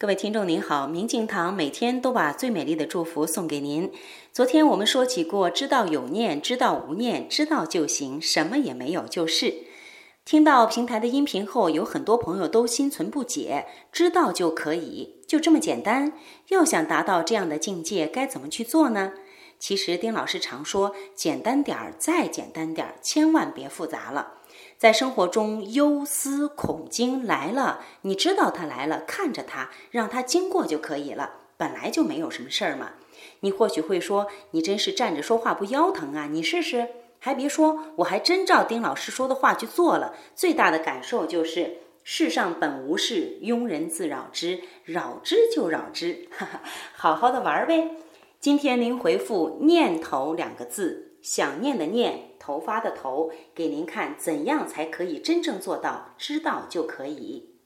各位听众您好，明镜堂每天都把最美丽的祝福送给您。昨天我们说起过，知道有念，知道无念，知道就行，什么也没有就是。听到平台的音频后，有很多朋友都心存不解，知道就可以，就这么简单。要想达到这样的境界，该怎么去做呢？其实丁老师常说，简单点儿，再简单点儿，千万别复杂了。在生活中，忧思恐惊来了，你知道它来了，看着它，让它经过就可以了。本来就没有什么事儿嘛。你或许会说，你真是站着说话不腰疼啊！你试试。还别说，我还真照丁老师说的话去做了。最大的感受就是，世上本无事，庸人自扰之，扰之就扰之。哈哈，好好的玩儿呗。今天您回复“念头”两个字，想念的念。头发的头，给您看怎样才可以真正做到知道就可以。